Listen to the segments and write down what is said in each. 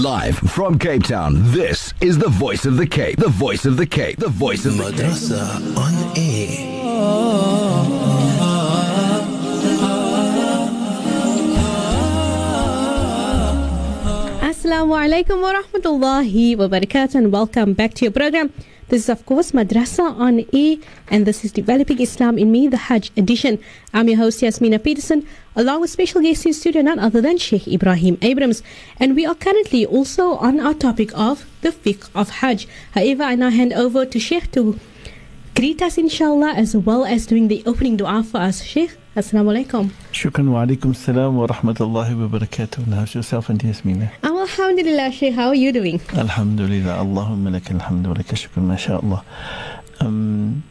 Live from Cape Town, this is the voice of the Cape. The voice of the Cape. The voice of the Madrasa on air. Assalamu alaikum wa rahmatullahi wa barakatuh and welcome back to your program. This is of course Madrasa on air and this is Developing Islam in Me, the Hajj edition. I'm your host Yasmina Peterson along with special guest in studio none other than Sheikh Ebrahim Abrahams and we are currently also on our topic of the fiqh of Hajj. However, I now hand over to Sheikh to greet us inshallah as well as doing the opening dua for us. Sheikh, Assalamu alaikum. Shukran wa alaikum salam wa rahmatullahi wa barakatuh. And how's yourself and Yasmina? Um, Alhamdulillah, Sheikh, how are you doing? Alhamdulillah. Allahumma laka alhamdu wa laka shukran. MashaAllah. Um,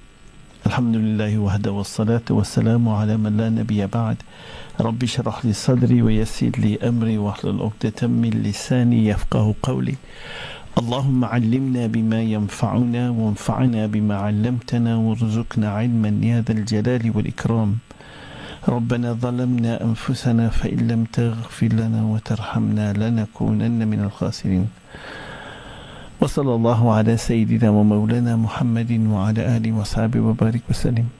alhamdulillah wahda wa salatu wa salamu ala man la nabiyya ba'd. رب اشرح لي صدري ويسر لي أمري واحلل عقدة من لساني يفقه قولي اللهم علمنا بما ينفعنا وانفعنا بما علمتنا وارزقنا علما يا ذا الجلال والإكرام. ربنا ظلمنا أنفسنا فإن لم تغفر لنا وترحمنا لنكونن من الخاسرين. وصلى الله على سيدنا ومولانا محمد وعلى آله وصحبه وبارك وسلم.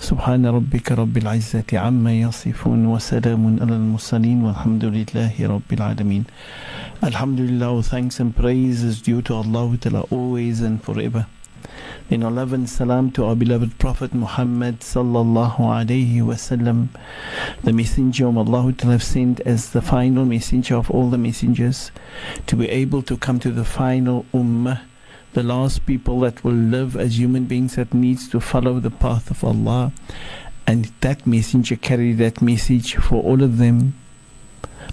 سبحان ربك رب العزة عما يصفون وسلام على المرسلين والحمد لله رب العالمين Alhamdulillah, all thanks and praise is due to Allah Ta'ala always and forever. Then our love and salam to our beloved Prophet Muhammad sallallahu alayhi wasallam, the messenger of Allah Ta'ala sent as the final messenger of all the messengers, to be able to come to the final ummah, the last people that will live as human beings that needs to follow the path of Allah. And that messenger carried that message for all of them.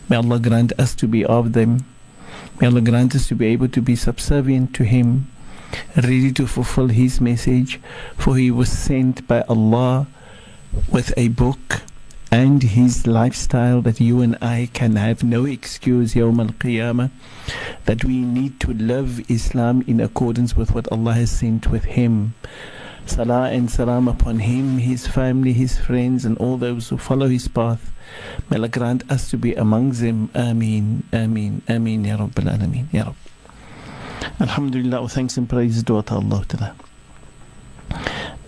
May Allah grant us to be of them. May Allah grant us to be able to be subservient to Him, ready to fulfill His message, for He was sent by Allah with a book and His lifestyle that you and I can have no excuse, Yawm al Qiyamah, that we need to live Islam in accordance with what Allah has sent with Him. Salah and salam upon him, his family, his friends, and all those who follow his path. May Allah grant us to be among them. Ameen, Ameen, Ameen, Ya Rabbil Alameen, Ya Rabb. Alhamdulillah, thanks and praise to Allah Ta'ala.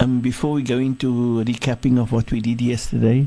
Um, before we go into recapping of what we did yesterday,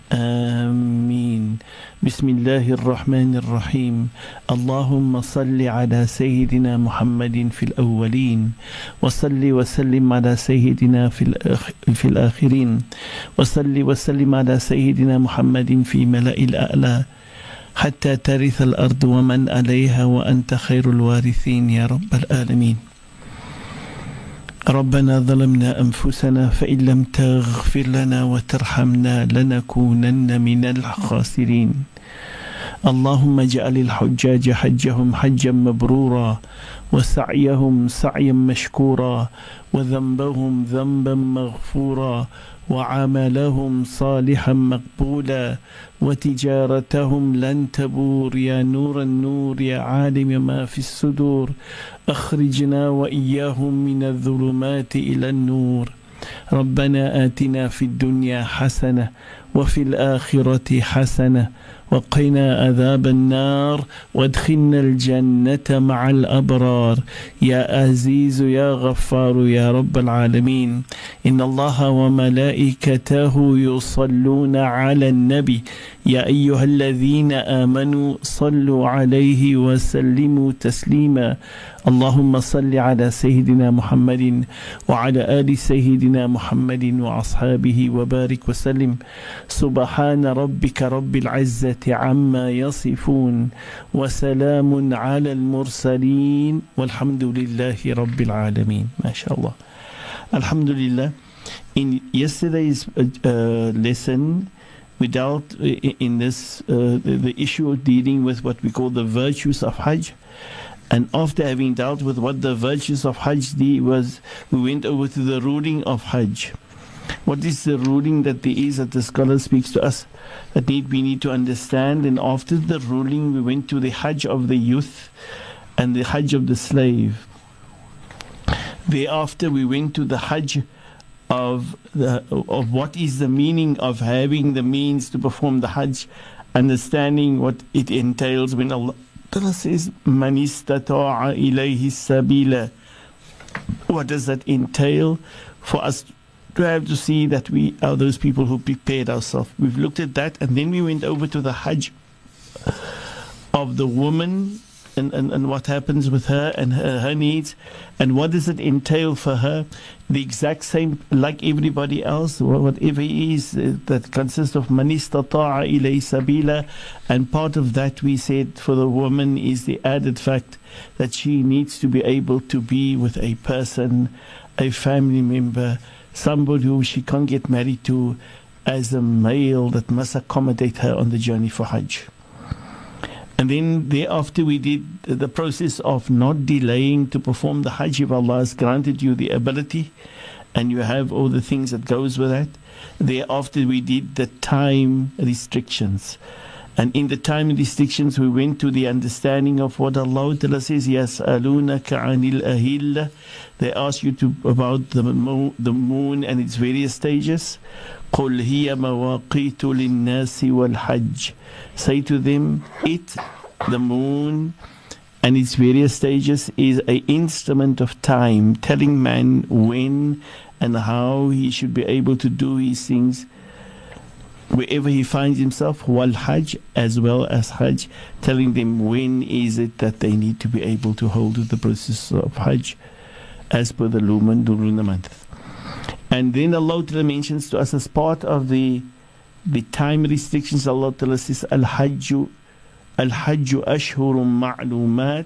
آمين. بسم الله الرحمن الرحيم. اللهم صل على سيدنا محمد في الأولين وصل وسلم على سيدنا في, الأخ في الآخرين وصل وسلم على سيدنا محمد في ملأ الأعلى حتى ترث الأرض ومن عليها وأنت خير الوارثين يا رب العالمين. ربنا ظلمنا أنفسنا فإن لم تغفر لنا وترحمنا لنكونن من الخاسرين. اللهم اجعل الحجاج حجهم حجا مبرورا وسعيهم سعيا مشكورا وذنبهم ذنبا مغفورا وعملهم صالحا مقبولا وتجارتهم لن تبور يا نور النور يا عالم ما في الصدور أخرجنا وإياهم من الظلمات إلى النور ربنا آتنا في الدنيا حسنة وفي الآخرة حسنة وقنا عذاب النار وادخلنا الجنة مع الأبرار. يا عزيز يا غفار يا رب العالمين. إن الله وملائكته يصلون على النبي. يا أيها الذين آمنوا صلوا عليه وسلموا تسليما. اللهم صل على سيدنا محمد وعلى آل سيدنا محمد وأصحابه وبارك وسلم. سبحان ربك رب العزة عما يصفون وسلام على المرسلين والحمد لله رب العالمين ما شاء الله الحمد لله in yesterday's uh, lesson we dealt i- in this uh, the, the issue of dealing with what we call the virtues of Hajj. And after having dealt with what the virtues of Hajj the was, we went over to the ruling of Hajj. What is the ruling that there is that the scholar speaks to us that need we need to understand? And after the ruling, we went to the Hajj of the youth and the Hajj of the slave. Thereafter, we went to the Hajj of the of what is the meaning of having the means to perform the Hajj, understanding what it entails when Allah says, "Man istata'a ilayhi sabila." What does that entail for us to have to see that we are those people who prepared ourselves? We've looked at that, and then we went over to the Hajj of the woman and, and, and what happens with her and her, her needs and what does it entail for her the exact same like everybody else wha- whatever it is uh, that consists of manistata'a ilay sabila and part of that we said for the woman is the added fact that she needs to be able to be with a person a family member somebody who she can't get married to as a male that must accommodate her on the journey for hajj and then thereafter we did the process of not delaying to perform the Hajj if Allah has granted you the ability and you have all the things that goes with that. Thereafter we did the time restrictions. And in the time restrictions we went to the understanding of what Allah Ta'ala says, يَسْأَلُونَكَ عَنِ الْأَهِلَّةِ They ask you to about the moon, the moon and its various stages. قُلْ هِيَ مَوَاقِيتُ لِلنَّاسِ وَالْحَجِّ Say to them, it, the moon, and its various stages is an instrument of time, telling man when and how he should be able to do his things wherever he finds himself, wal hajj as well as hajj, telling them when is it that they need to be able to hold the process of hajj as per the lumen during the month. And then Allah Ta'ala mentions to us as part of the the time restrictions, Allah Ta'ala says, Al Hajju Al Hajju Ashhurun Ma'lumat.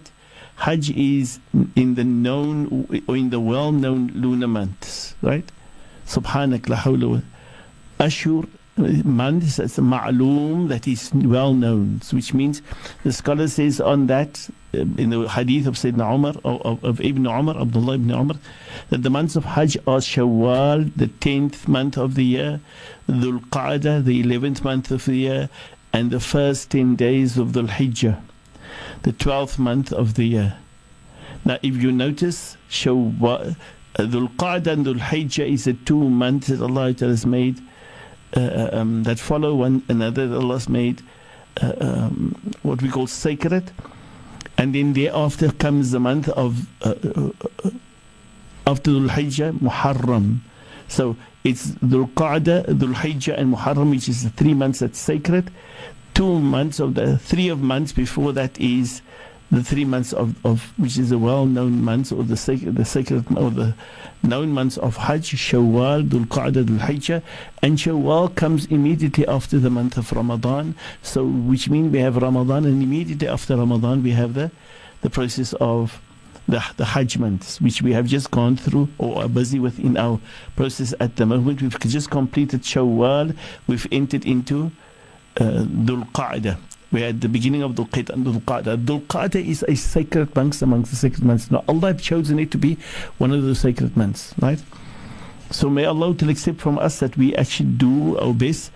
Hajj is in the known or in the well known lunar months, right? Subhanak la hawla Ashur months that's a ma'loom that is well known, which means the scholar says on that uh, in the hadith of Sayyidina Umar of, of, Ibn Umar, Abdullah ibn Umar, that the months of Hajj are Shawwal, the tenth month of the year, Dhul Qa'dah, the eleventh month of the year, and the first ten days of Dhul Hijjah, the twelfth month of the year. Now, if you notice, Shawwal, uh, Dhul Qa'dah and Dhul Hijjah is the two months that Allah has made um, that follow one another that Allah's made uh, um, what we call sacred. And then thereafter comes the month of uh, uh, uh, after Dhul Hijjah, Muharram. So it's Dhul Qa'dah, Dhul Hijjah, and Muharram, which is the three months that's sacred. Two months of the three of months before that is the three months of, of which is the well-known months or the sacred, the sacred or the known months of Hajj, Shawwal, Dhul Qa'dah, Dhul Hijjah, and Shawwal comes immediately after the month of Ramadan. So, which means we have Ramadan, and immediately after Ramadan we have the the process of the the Hajj months, which we have just gone through or are busy with in our process at the moment. We've just completed Shawwal. We've entered into uh, Dhul Qa'dah. We're at the beginning of Dhul Qa'dah. And Dhul Qa'dah. Dhul Qa'dah is a sacred month amongst the sacred months. Now, Allah have chosen it to be one of the sacred months, right? So may Allah accept from us that we actually do our best.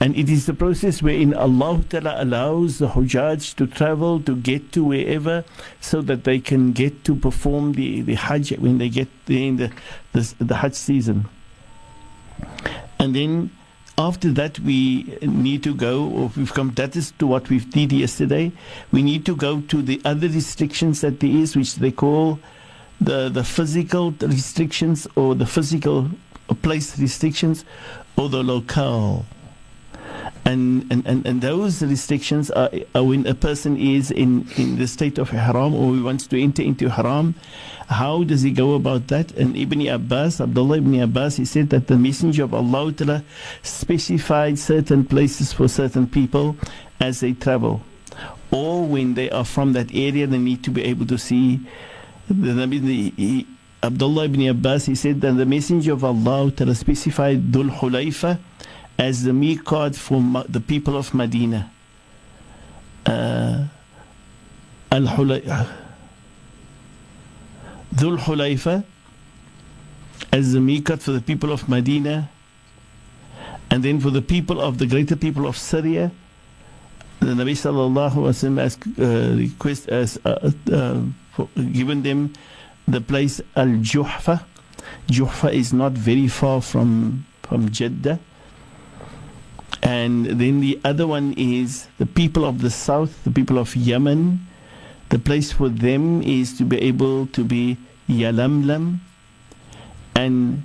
And it is the process wherein Allah Ta'ala allows the Hujjaj to travel, to get to wherever, so that they can get to perform the, the Hajj when they get there in the, the, the Hajj season. And then after that we need to go or we've come that is to what we did yesterday. We need to go to the other restrictions that there is which they call the the physical restrictions or the physical place restrictions or the locale. And, and, and, and those restrictions are, are when a person is in, in the state of haram or he wants to enter into haram how does he go about that? And Ibn Abbas, Abdullah ibn Abbas, he said that the Messenger of Allah specified certain places for certain people as they travel. Or when they are from that area, they need to be able to see. The, Abdullah ibn Abbas, he said that the Messenger of Allah specified Dhul Hulayfa as the miqat for the people of Medina. Uh, Al-Hulay- Dhul Hulayfa as the miqat for the people of Medina, and then for the people of the greater people of Syria, the Nabi sallallahu alaihi wasallam has uh, request uh, uh, for, given them the place Al Juhfa. Juhfa is not very far from from Jeddah. And then the other one is the people of the south, the people of Yemen. The place for them is to be able to be Yalamlam. And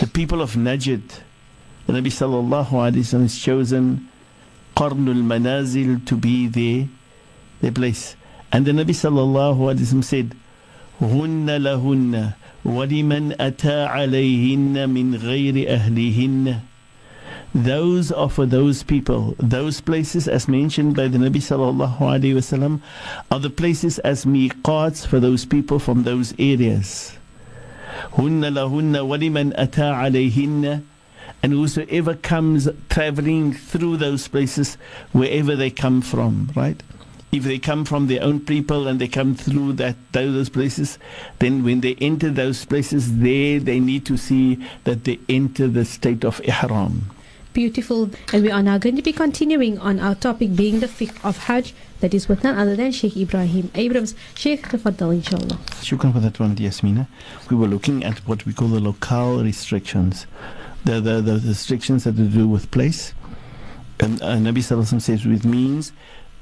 the people of Najd, the Nabi sallallahu alayhi wasallam has chosen Qarnul Manazil to be their, their place. And the Nabi sallallahu alayhi wasallam said, هن لهن ولمن أتى عليهن من غير أهلهن those are for those people. Those places, as mentioned by the Nabi sallallahu alaihi wasallam, are the places as miqats for those people from those areas. And whosoever comes traveling through those places, wherever they come from, right? If they come from their own people and they come through that those places, then when they enter those places, there they need to see that they enter the state of ihram. Beautiful. And we are now going to be continuing on our topic being the fiqh of Hajj. That is with none other than Sheikh Ebrahim Abrahams. Sheikh, tafaddal inshallah. Shukran for that one, Yasmina. We were looking at what we call the local restrictions, the, the, the restrictions that to do with place. And uh, Nabi Sallallahu says, which means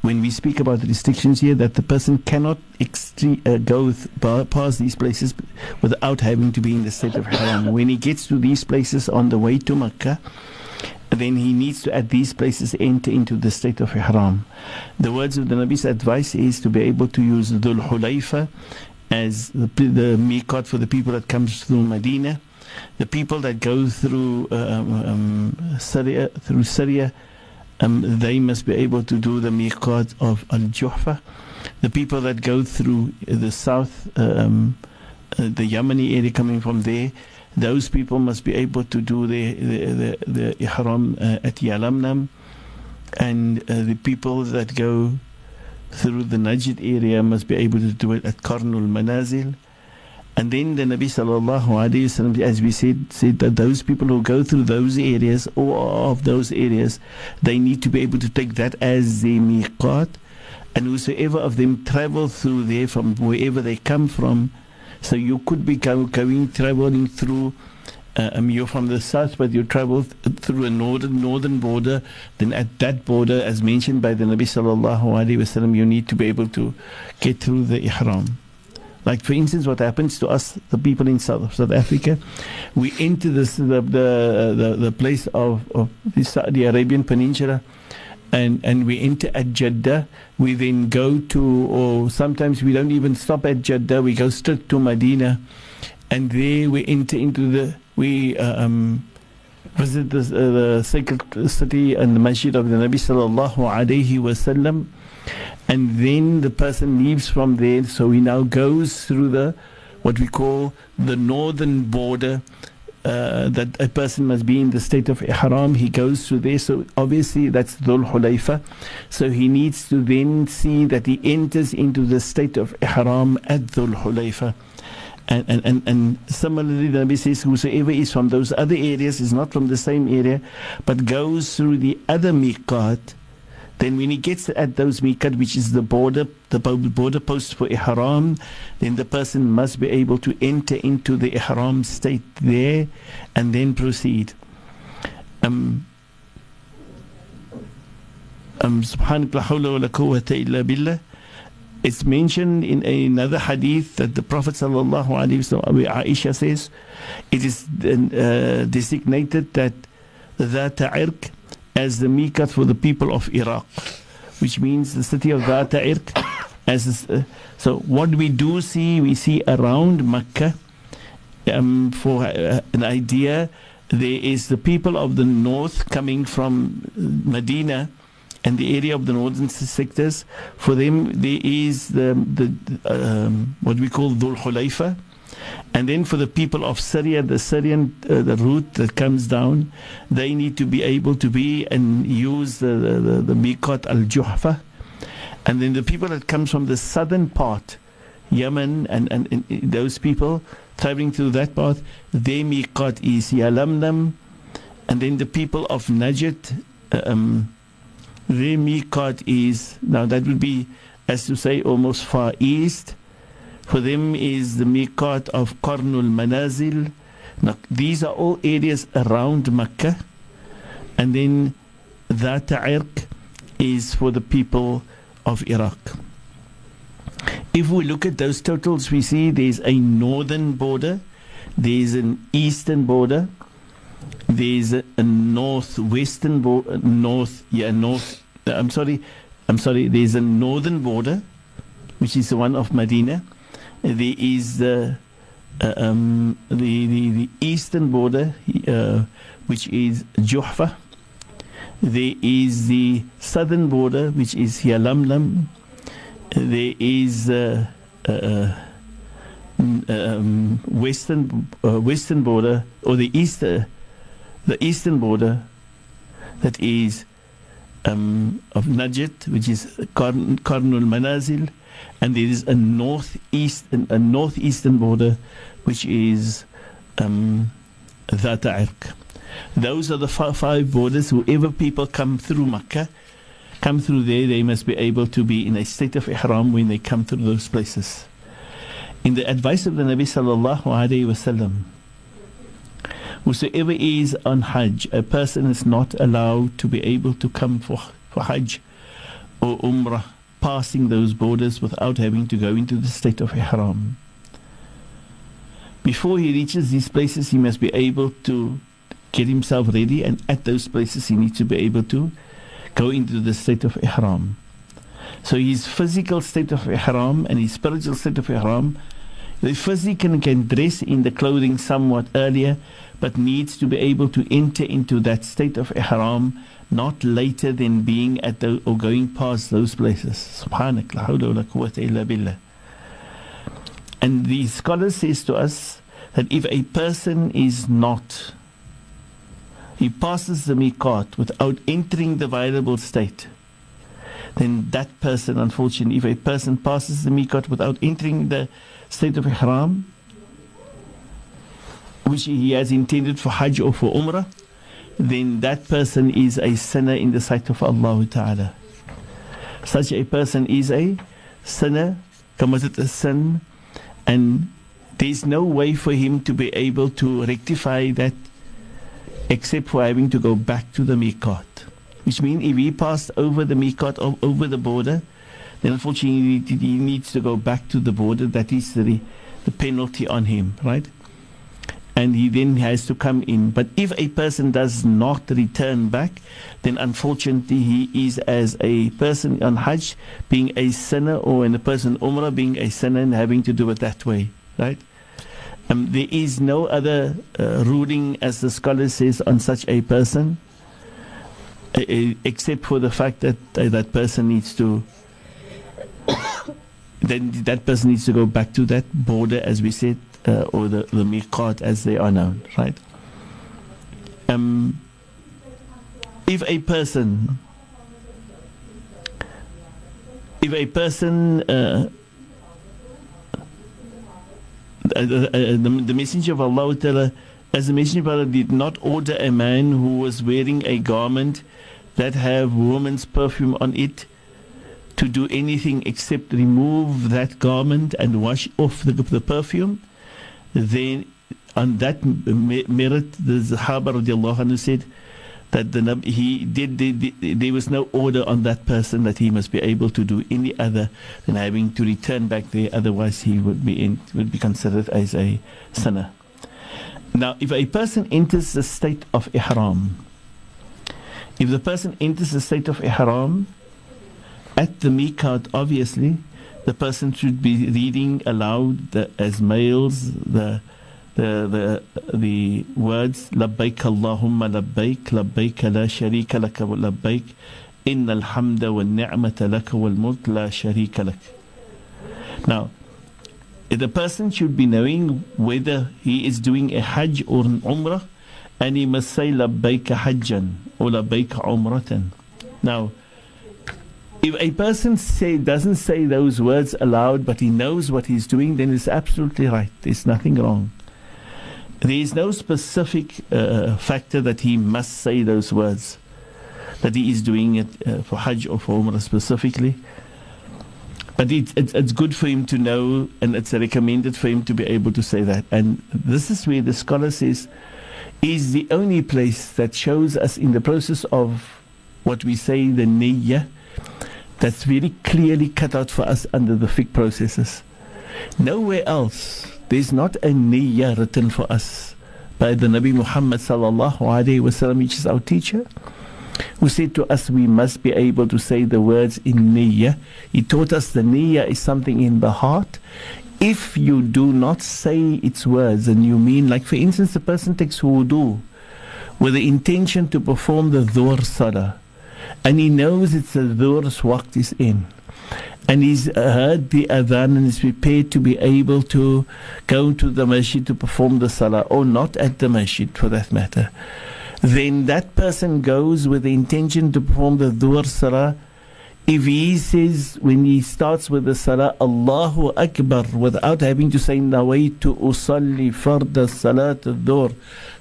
when we speak about the restrictions here, that the person cannot extre- uh, go th- pa- past these places without having to be in the state of haram. When he gets to these places on the way to Makkah, then he needs to at these places enter into the state of ihram. The words of the Nabi's advice is to be able to use Dhul Hulayfa as the, the miqat for the people that comes through Medina, the people that go through um, um, Syria, through Syria, um, they must be able to do the miqat of Al Juhfa. The people that go through the south, um, uh, the Yemeni area coming from there, those people must be able to do the the, the, the ihram uh, at Yalamlam, and uh, the people that go through the Najd area must be able to do it at Qarnul Manazil. And then the Nabi sallallahu alaihi wasallam, as we said, said that those people who go through those areas or of those areas, they need to be able to take that as their miqat, and whosoever of them travel through there from wherever they come from, so you could be go, going traveling through. Uh, um, you're from the south, but you travel th- through a northern northern border. Then at that border, as mentioned by the Nabi sallallahu alaihi wasallam, you need to be able to get through the ihram. Like for instance, what happens to us, the people in South South Africa, we enter this, the, the the the place of of the Saudi Arabian Peninsula, and and we enter at Jeddah. We then go to, or sometimes we don't even stop at Jeddah. We go straight to Medina, and there we enter into the we uh, um, visit the, uh, the sacred city and the masjid of the Nabi sallallahu alaihi wasallam, and then the person leaves from there. So he now goes through the what we call the northern border uh, that a person must be in the state of ihram. He goes through there, so obviously that's Dhul Hulayfa. So he needs to then see that he enters into the state of ihram at Dhul Hulayfa. And, and, and, and similarly, the Nabi says, whosoever is from those other areas is not from the same area, but goes through the other miqat, then when he gets at those miqat, which is the border, the border post for ihram, then the person must be able to enter into the ihram state there and then proceed. Um, um. It's mentioned in another hadith that the Prophet sallallahu alaihi wasallam, Aisha says, it is uh, designated that Dhata Irq as the miqat for the people of Iraq, which means the city of Dhata Irq. As uh, so, what we do see, we see around Mecca. Um, for uh, an idea, there is the people of the north coming from Medina and the area of the northern sectors. For them, there is the, the um, what we call Dhul Hulayfa. And then for the people of Syria, the Syrian uh, the route that comes down, they need to be able to be and use the the, the, the Miqat al Juhfa. And then the people that comes from the southern part, Yemen and, and, and those people traveling through that path, their Miqat is Yalamlam. And then the people of Najd, uh, um, their Miqat is, now that would be, as to say, almost far east. For them is the Miqat of Qarnul Manazil. These are all areas around Mecca. And then that Irq is for the people of Iraq. If we look at those totals, we see there's a northern border, there's an eastern border, there's a, a northwestern border, north, yeah, north, I'm sorry, I'm sorry, there's a northern border, which is the one of Medina. There is the, uh, um, the, the, the eastern border, uh, which is Juhfa. There is the southern border, which is Yalamlam. There is uh, um, western uh, western border or the east the eastern border that is um, of Najd, which is Qarn, Qarnul Manazil, and there is a northeast a northeastern border, which is um, Dhata Those are the five borders. Whoever people come through Makkah, come through there, they must be able to be in a state of ihram when they come through those places. In the advice of the Nabi sallallahu alaihi wasallam, whosoever is on Hajj, a person is not allowed to be able to come for, for Hajj or Umrah, passing those borders without having to go into the state of ihram. Before he reaches these places, he must be able to get himself ready, and at those places, he needs to be able to go into the state of ihram. So his physical state of ihram and his spiritual state of ihram, the physical can dress in the clothing somewhat earlier, but needs to be able to enter into that state of ihram not later than being at the or going past those places. And the scholar says to us that if a person is not he passes the miqat without entering the viable state, then that person, unfortunately, if a person passes the miqat without entering the state of ihram, which he has intended for hajj or for umrah, then that person is a sinner in the sight of Allah Ta'ala. Such a person is a sinner, committed a sin, and there is no way for him to be able to rectify that except for having to go back to the miqat. Which means if he passed over the miqat, over the border, then unfortunately he needs to go back to the border. That is the, the penalty on him, right? And he then has to come in. But if a person does not return back, then unfortunately he is as a person on Hajj being a sinner, or in a person Umrah being a sinner and having to do it that way, right? Um, there is no other uh, ruling, as the scholar says, on such a person, except for the fact that uh, that person needs to. then that person needs to go back to that border, as we said, uh, or the the miqat, as they are known, right? Um, if a person, if a person uh, uh, the, the, messenger of Allah Ta'ala, as the messenger of Allah did not order a man who was wearing a garment that have woman's perfume on it to do anything except remove that garment and wash off the, the perfume, then on that merit, the Sahaba radiallahu anhu said that the, he did, did, there was no order on that person that he must be able to do any other than having to return back there. Otherwise, he would be in, would be considered as a sinner. Now, if a person enters the state of ihram, if the person enters the state of ihram at the miqat, obviously, the person should be reading aloud the, as males the the the the words labbaik Allahumma labbaik labbaik la sharika lak labbaik inna alhamda wa ni'mata lak wal mulk la sharika lak now the person should be knowing whether he is doing a Hajj or an Umrah, and he must say labbaika hajjan or labbaika umratan. Now, if a person say doesn't say those words aloud, but he knows what he's doing, then it's absolutely right. There's nothing wrong. There is no specific uh, factor that he must say those words, that he is doing it uh, for Hajj or for Umrah specifically. But it, it, it's good for him to know, and it's recommended for him to be able to say that. And this is where the scholar says is the only place that shows us in the process of what we say the niyyah that's very clearly cut out for us under the fiqh processes. Nowhere else, there's not a niyyah written for us by the Nabi Muhammad sallallahu alaihi wasallam, which is our teacher, who said to us we must be able to say the words in niyyah. He taught us the niyyah is something in the heart. If you do not say its words and you mean, like for instance, a person takes wudu with the intention to perform the dhuhr salah and he knows it's the dhuhr's waqt is in and he's heard the adhan and is prepared to be able to go to the masjid to perform the salah or not at the masjid for that matter. Then that person goes with the intention to perform the dhuhr salah. If he says when he starts with the salah Allahu Akbar without having to say nawaitu usalli farda salat al-dhuhr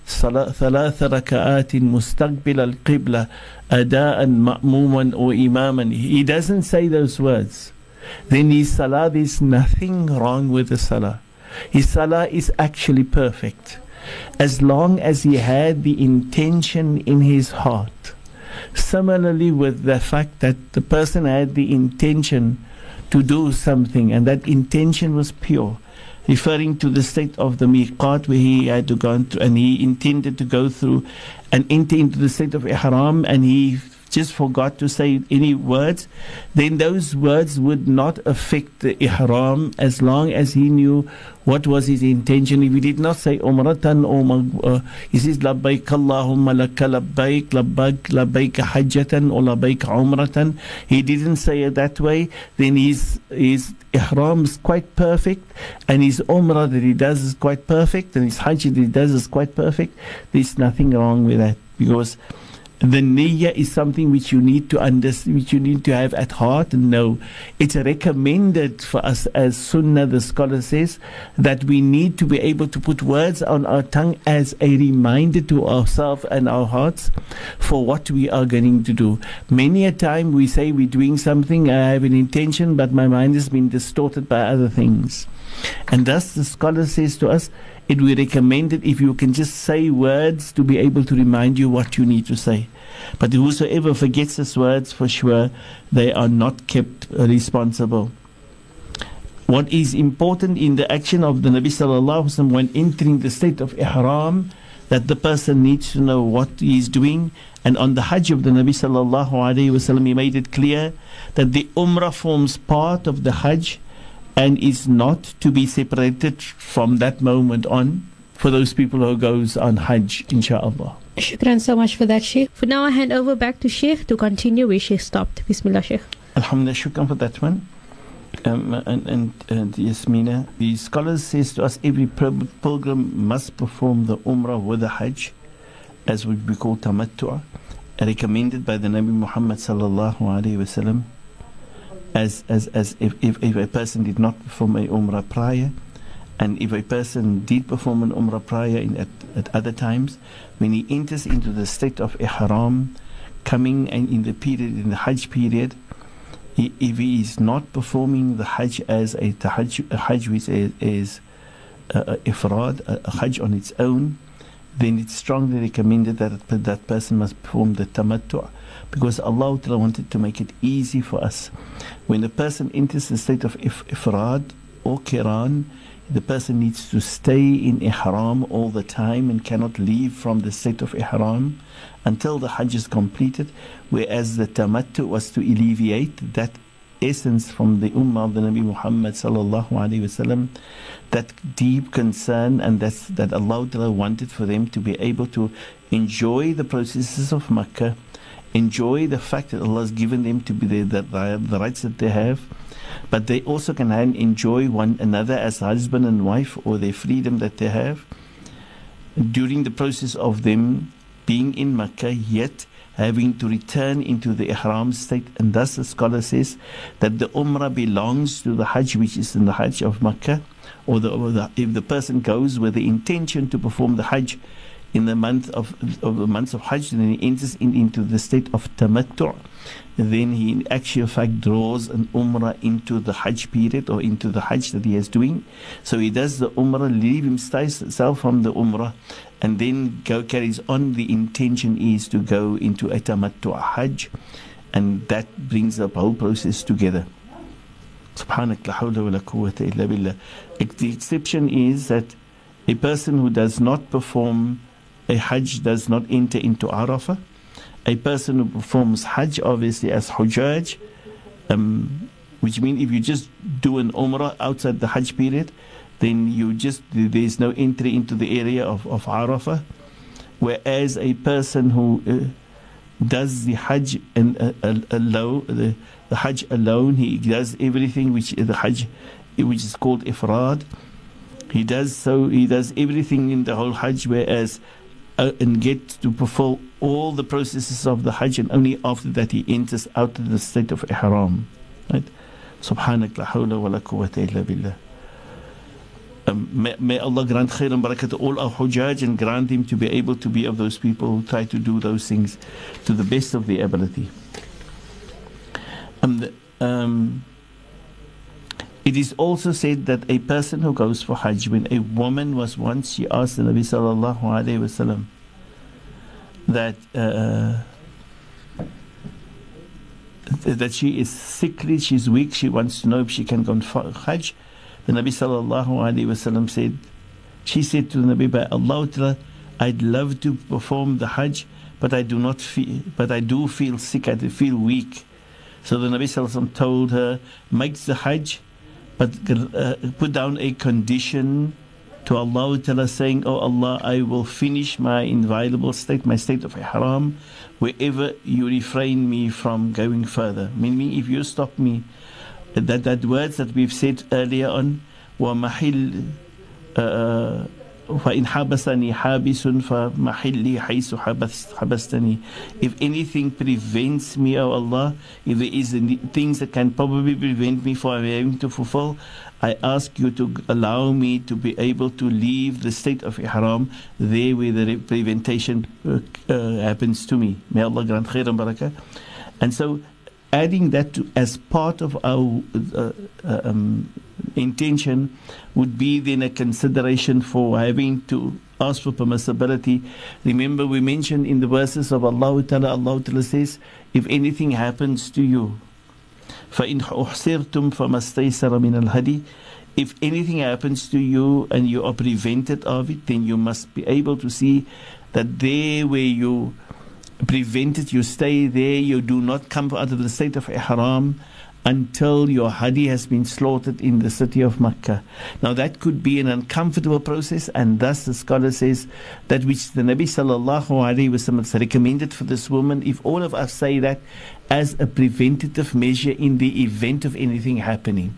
ثلاث ركعات مستقبل القبلة أداء مأموما أو إماما he doesn't say those words then his salah there's nothing wrong with the salah his salah is actually perfect as long as he had the intention in his heart similarly with the fact that the person had the intention to do something and that intention was pure referring to the state of the miqat where he had to go and he intended to go through and enter into the state of ihram and he just forgot to say any words, then those words would not affect the ihram as long as he knew what was his intention. If he did not say umratan or uh, he says labbaik Allahumma laka labbaik labbaik labbaik hajjatan or labbaik umratan, he didn't say it that way, then his his ihram is quite perfect and his umrah that he does is quite perfect and his hajj that he does is quite perfect. There's nothing wrong with that because the niyyah is something which you need to understand, which you need to have at heart and know. It's recommended for us as Sunnah, the scholar says, that we need to be able to put words on our tongue as a reminder to ourselves and our hearts for what we are going to do. Many a time we say we're doing something, I have an intention, but my mind has been distorted by other things. And thus the scholar says to us, it will recommend it if you can just say words to be able to remind you what you need to say. But whosoever forgets his words, for sure, they are not kept responsible. What is important in the action of the Nabi Sallallahu Alaihi Wasallam when entering the state of Ihram, that the person needs to know what he is doing. And on the Hajj of the Nabi Sallallahu Alaihi Wasallam, he made it clear that the Umrah forms part of the Hajj and is not to be separated from that moment on for those people who goes on Hajj, inshallah. Shukran so much for that, Sheikh. For now, I hand over back to Sheikh to continue where Sheikh stopped. Bismillah, Sheikh. Alhamdulillah, shukran for that one. Um, and, and, and Yasmina, the scholar says to us every pilgrim must perform the Umrah with the Hajj, as would be called tamattu', recommended by the Nabi Muhammad sallallahu alaihi wasallam as, as, as if, if, if a person did not perform a umrah prior, and if a person did perform an umrah prior in, at, at other times, when he enters into the state of ihram, coming and in the period, in the hajj period, he, if he is not performing the hajj as a, tahajj, a hajj which is, is a, a ifrad, a, a hajj on its own, then it's strongly recommended that that person must perform the tamattu' because Allah wanted to make it easy for us. When a person enters the state of if, ifrad or kiran, the person needs to stay in ihram all the time and cannot leave from the state of ihram until the hajj is completed. Whereas the tamattu was to alleviate that essence from the ummah of the Nabi Muhammad wasallam, that deep concern and that's, that Allah wanted for them to be able to enjoy the processes of Makkah enjoy the fact that Allah has given them to be the, the, the rights that they have, but they also can enjoy one another as husband and wife or their freedom that they have during the process of them being in Makkah, yet having to return into the ihram state. And thus the scholar says that the umrah belongs to the hajj, which is in the hajj of Makkah, or, the, or the, if the person goes with the intention to perform the hajj in the month of, of the months of hajj, then he enters in, into the state of tamattu' then he actually, in actual fact draws an umrah into the hajj period or into the hajj that he is doing. So he does the umrah, leave himself from the umrah, and then go carries on. The intention is to go into a tamattu hajj, and that brings the whole process together. La hawla wa illa billah. The exception is that a person who does not perform a hajj does not enter into Arafah a person who performs Hajj, obviously as Hujjaj, um, which means if you just do an Umrah outside the Hajj period, then you just there's no entry into the area of, of Arafah. Whereas a person who uh, does the Hajj and uh, alone, the, the Hajj alone, he does everything which the Hajj, which is called Ifrad. He does so. He does everything in the whole Hajj. Whereas uh, and get to perform all the processes of the Hajj, and only after that he enters out of the state of Ihram. Right? Subhanak la hawla wa la quwwata illa billah. Um, may, may, Allah grant khair and barakat to all our hujjaj and grant him to be able to be of those people who try to do those things to the best of their ability. Um, the, um, it is also said that a person who goes for Hajj, when a woman was once, she asked the Nabi sallallahu alayhi that uh, that she is sickly, she's weak, she wants to know if she can go for Hajj. The Nabi sallallahu alayhi said, she said to the Nabi, by Allah, I'd love to perform the Hajj, but I do not feel, but I do feel sick, I feel weak. So the Nabi sallallahu alayhi told her, make the Hajj but uh, put down a condition to Allah Ta'ala saying, Oh Allah, I will finish my inviolable state, my state of ihram, wherever you refrain me from going further. Meaning, if you stop me, that, that words that we've said earlier on, وَمَحِلْ uh, فإن حبسني حابس فمحلي حيث حبستني If anything prevents me, O oh Allah, if there is things that can probably prevent me from having to fulfill, I ask you to allow me to be able to leave the state of ihram there where the prevention uh, uh, happens to me. May Allah grant khair and barakah. And so adding that to, as part of our uh, uh, um, intention would be then a consideration for having to ask for permissibility. Remember, we mentioned in the verses of Allah Ta'ala, Allah Ta'ala says, if anything happens to you, فَإِنْ أُحْسِرْتُمْ فَمَا اسْتَيْسَرَ مِنَ الْهَدِي If anything happens to you and you are prevented of it, then you must be able to see that there where you prevented, you stay there, you do not come out of the state of ihram until your hadi has been slaughtered in the city of Makkah. Now that could be an uncomfortable process, and thus the scholar says that which the Nabi sallallahu alaihi wasallam recommended for this woman. If all of us say that as a preventative measure in the event of anything happening.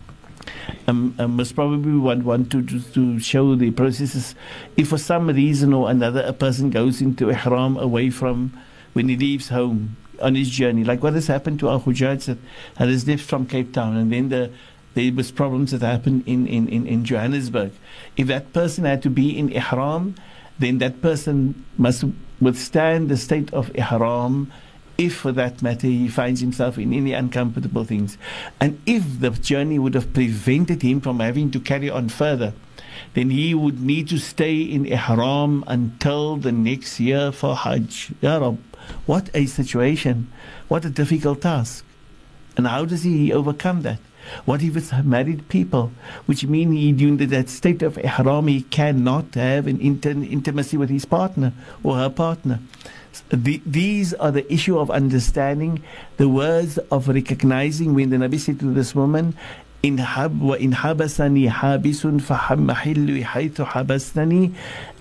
Um, um, must probably want, want to, to, to show the processes. If for some reason or another a person goes into ihram away from when he leaves home on his journey, like what has happened to our Hujjaj that, has left from Cape Town, and then the there was problems that happened in, in, in, in Johannesburg. If that person had to be in ihram, then that person must withstand the state of ihram if, for that matter, he finds himself in any uncomfortable things. And if the journey would have prevented him from having to carry on further, then he would need to stay in ihram until the next year for Hajj. Ya Rab, what a situation. What a difficult task. And how does he overcome that? What if it's married people, which mean he during that state of ihram he cannot have an intimacy with his partner or her partner. The, these are the issue of understanding the words of recognizing when the Nabi said to this woman, إن حب وإن حبسني حابس فمحل حيث حبستني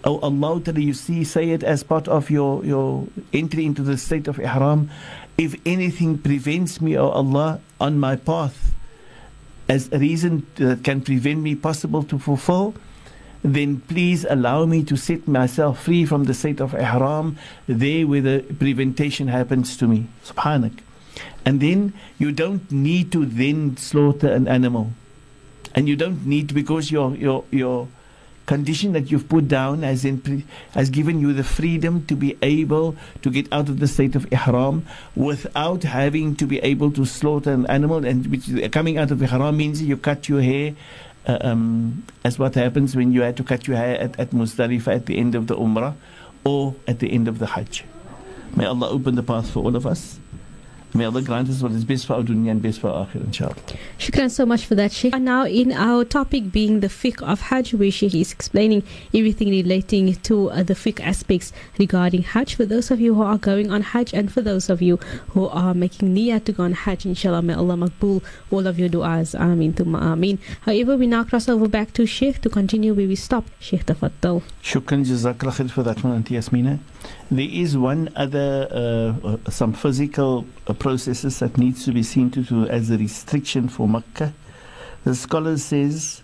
Oh Allah you see say it as part of your, your entry into the state of ihram if anything prevents me oh Allah on my path as a reason that can prevent me possible to fulfill, then please allow me to set myself free from the state of ihram, there where the preventation happens to me. Subhanak. And then you don't need to then slaughter an animal. And you don't need because your your your condition that you've put down has in has given you the freedom to be able to get out of the state of ihram without having to be able to slaughter an animal and which coming out of ihram means you cut your hair uh, um, as what happens when you had to cut your hair at, at Muzdalifah at the end of the Umrah or at the end of the Hajj. May Allah open the path for all of us. May Allah grant us what is best for our dunya and best for our akhirah, inshallah. Shukran so much for that, Sheikh. And now, in our topic being the fiqh of Hajj, where Sheikh is explaining everything relating to uh, the fiqh aspects regarding Hajj. For those of you who are going on Hajj, and for those of you who are making niyyah to go on Hajj, inshallah, may Allah makbul all of your du'as. Ameen, thumma ameen. However, we now cross over back to Sheikh to continue where we stopped. Sheikh Tafaddal. Shukran jazakallah khair for that one, Auntie Yasmina. There is one other, uh, uh, some physical uh, processes that needs to be seen to, to as a restriction for Makkah. The scholar says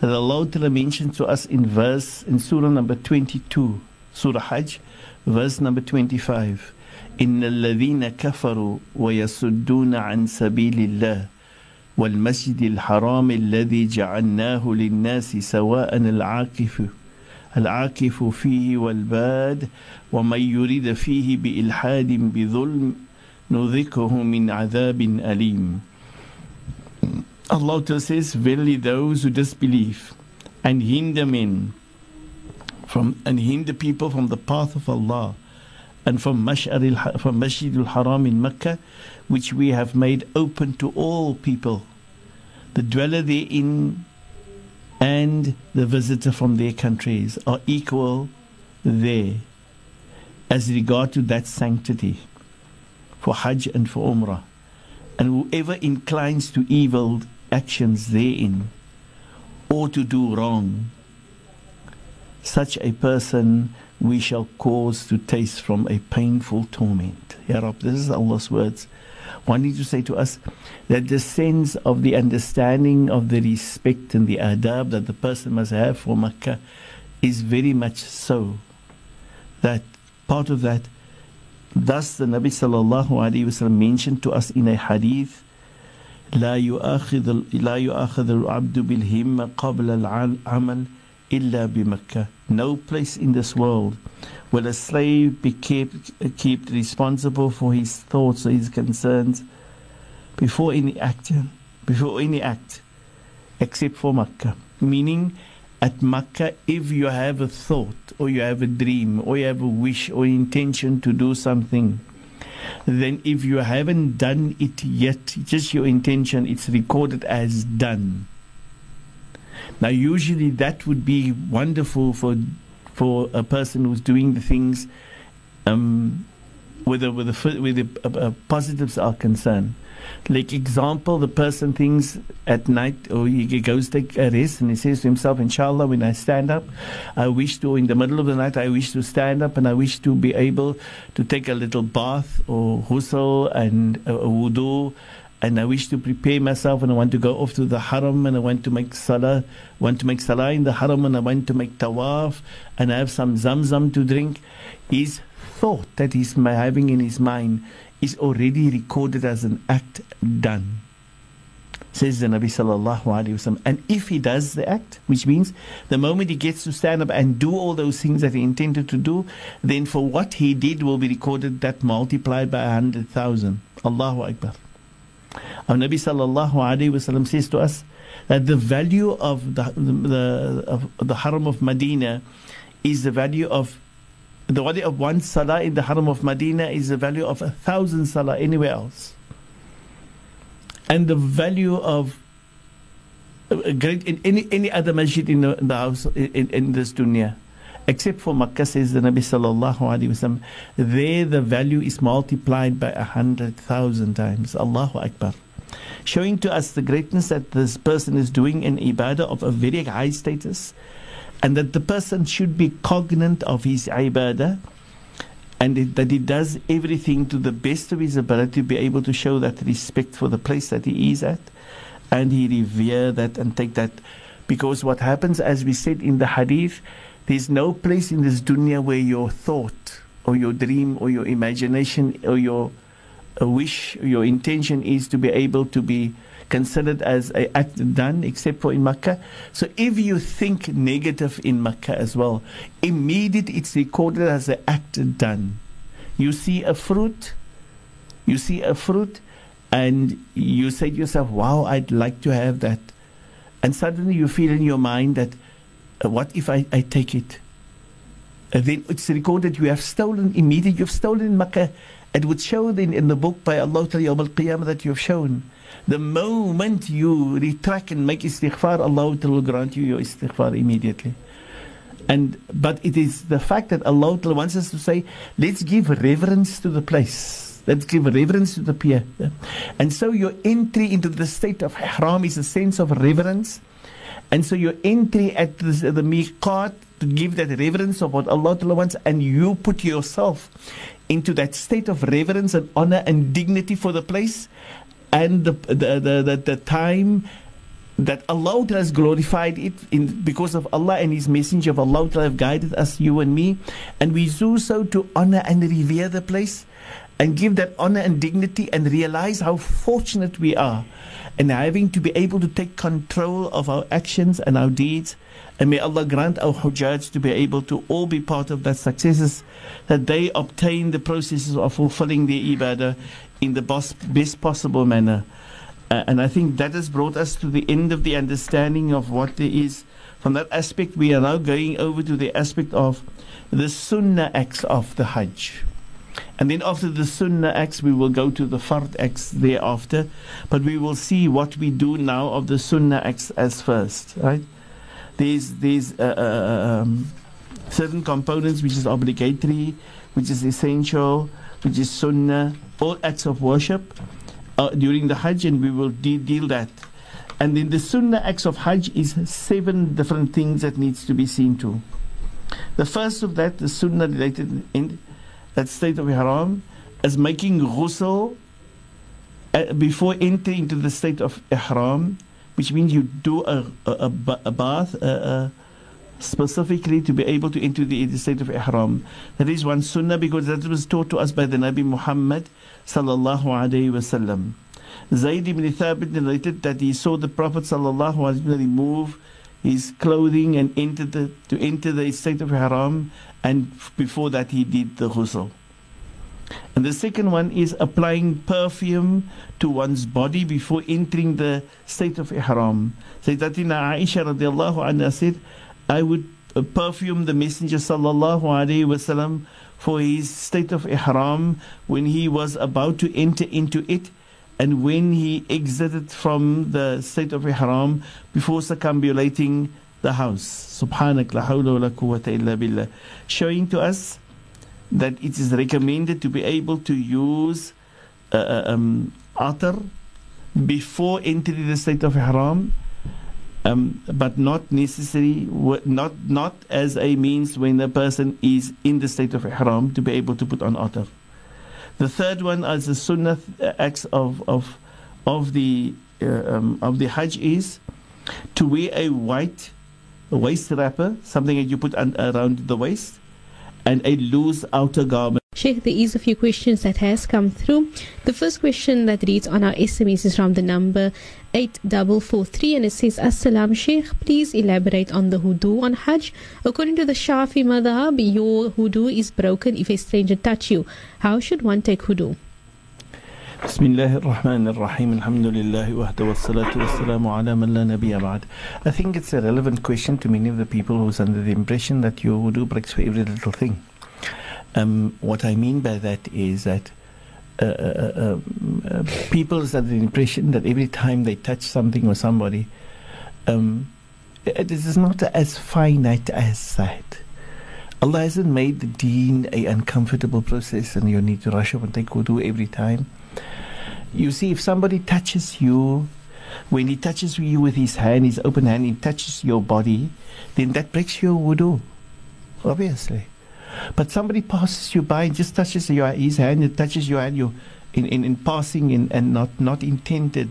that Allah Ta'ala mentioned to us in verse, in surah number 22, surah Hajj, verse number 25. إن الذين كفروا ويصدون عن سبيل الله والمسجد الحرام الذي جعلناه للناس سواء العاكف العاكف فيه والباد ومن يريد فيه بإلحاد بظلم نذقه من عذاب أليم Allah Ta'ala says, Verily those who disbelieve and hinder men from and hinder people from the path of Allah and from Mash'ar from Masjid al-Haram in Mecca, which we have made open to all people, the dweller therein and the visitor from their countries are equal there as regard to that sanctity for Hajj and for Umrah. And whoever inclines to evil actions therein or to do wrong, such a person we shall cause to taste from a painful torment. Ya Rab, this is Allah's words. Wanting to say to us that the sense of the understanding of the respect and the adab that the person must have for Makkah is very much so. That part of that, thus the Nabi sallallahu alaihi wasallam mentioned to us in a hadith لا يؤاخذ لا يؤاخذ العبد بالهمة قبل العمل إلا بمكة. No place in this world will a slave be kept, kept responsible for his thoughts or his concerns before any act, before any act, except for Makkah. Meaning, at Makkah, if you have a thought or you have a dream or you have a wish or intention to do something, then if you haven't done it yet, just your intention, it's recorded as done. Now, usually that would be wonderful for for a person who's doing the things um, where the, the, where the positives are concerned. Like example, the person thinks at night or he goes take a rest and he says to himself, Inshallah, when I stand up, I wish to, in the middle of the night, I wish to stand up and I wish to be able to take a little bath or ghusl and a wudu and I wish to prepare myself and I want to go off to the haram and I want to make salah, want to make salah in the haram and I want to make tawaf and I have some zamzam to drink. His thought that he's having in his mind is already recorded as an act done. Says the Nabi sallallahu alaihi wasallam. And if he does the act, which means the moment he gets to stand up and do all those things that he intended to do, then for what he did will be recorded that multiplied by a hundred thousand. Allahu Akbar. Our Nabi sallallahu alaihi wasallam says to us that the value of the, the, of the Haram of Medina is the value of the value of one salah in the Haram of Medina is the value of a thousand salah anywhere else. And the value of a great in any any other masjid in the, in the house in, in this dunya except for Makkah says the Nabi sallallahu alaihi wasallam there the value is multiplied by a hundred thousand times Allahu Akbar showing to us the greatness that this person is doing in ibadah of a very high status and that the person should be cognizant of his ibadah and it, that he does everything to the best of his ability to be able to show that respect for the place that he is at and he revere that and take that. Because what happens, as we said in the hadith, there's no place in this dunya where your thought or your dream or your imagination or your a wish, your intention is to be able to be considered as a act done, except for in Makkah. So if you think negative in Makkah as well, immediately it's recorded as an act done. You see a fruit, you see a fruit, and you say to yourself, "Wow, I'd like to have that," and suddenly you feel in your mind that, uh, "What if I, I take it?" And then it's recorded you have stolen immediately. You've stolen Makkah it would show in, in the book by Allah al-Qiyamah that you have shown. The moment you retract and make istighfar, Allah will grant you your istighfar immediately. And but it is the fact that Allah wants us to say, let's give reverence to the place. Let's give reverence to the pier. And so your entry into the state of ihram is a sense of reverence. And so your entry at the, the miqat to give that reverence of what Allah wants, and you put yourself into that state of reverence and honor and dignity for the place and the, the, the, the, time that Allah has glorified it in, because of Allah and His Messenger of Allah have guided us, you and me, and we do so to honor and revere the place and give that honor and dignity and realize how fortunate we are and having to be able to take control of our actions and our deeds and may Allah grant our Hujjaj to be able to all be part of that successes, that they obtain the processes of fulfilling their ibadah in the best possible manner. Uh, and I think that has brought us to the end of the understanding of what there is. From that aspect, we are now going over to the aspect of the Sunnah acts of the Hajj. And then after the Sunnah acts, we will go to the Fard acts thereafter. But we will see what we do now of the Sunnah acts as first, right? There's there's uh, um, certain components which is obligatory, which is essential, which is sunnah, all acts of worship uh, during the Hajj, and we will de- deal that. And in the sunnah acts of Hajj is seven different things that needs to be seen to. The first of that, the sunnah related in that state of ihram, is making ghusl uh, before entering into the state of ihram which means you do a, a, a, a bath uh, uh, specifically to be able to enter the, the state of ihram. That is one sunnah because that was taught to us by the Nabi Muhammad sallallahu alayhi wasallam. Zayd ibn Thabit narrated that he saw the Prophet sallallahu alayhi wasallam remove his clothing and enter the, to enter the state of ihram and before that he did the ghusl. And the second one is applying perfume to one's body before entering the state of ihram. Sayyidatina Aisha radiallahu anha said, I would uh, perfume the Messenger sallallahu alayhi wasallam for his state of ihram when he was about to enter into it and when he exited from the state of ihram before circumambulating the house. Subhanak la hawla wa la quwwata illa billah. Showing to us that it is recommended to be able to use uh, uh um, attar before entering the state of ihram, um, but not necessary, not not as a means when the person is in the state of ihram to be able to put on attar. The third one, as the sunnah acts of of of the uh, um, of the hajj is to wear a white waist wrapper, something that you put un- around the waist and a loose outer garment. Sheikh, there is a few questions that has come through. The first question that reads on our SMS is from the number 8443 and it says, Assalam Sheikh, please elaborate on the wudu on Hajj. According to the Shafi madhab, your wudu is broken if a stranger touch you. How should one take wudu? بسم الله الرحمن الرحيم الحمد لله وحده والصلاة والسلام على من لا نبي بعد I think it's a relevant question to many of the people who's under the impression that you wudu breaks for every little thing. Um, what I mean by that is that uh, uh, uh, uh people is under the impression that every time they touch something or somebody, um, this is not as finite as that. Allah hasn't made the deen a uncomfortable process and you need to rush up and take wudu every time. You see, if somebody touches you, when he touches you with his hand, his open hand, he touches your body, then that breaks your wudu, obviously. But somebody passes you by and just touches your, his hand, it touches your hand, you in, in, in passing and, and not, not intended.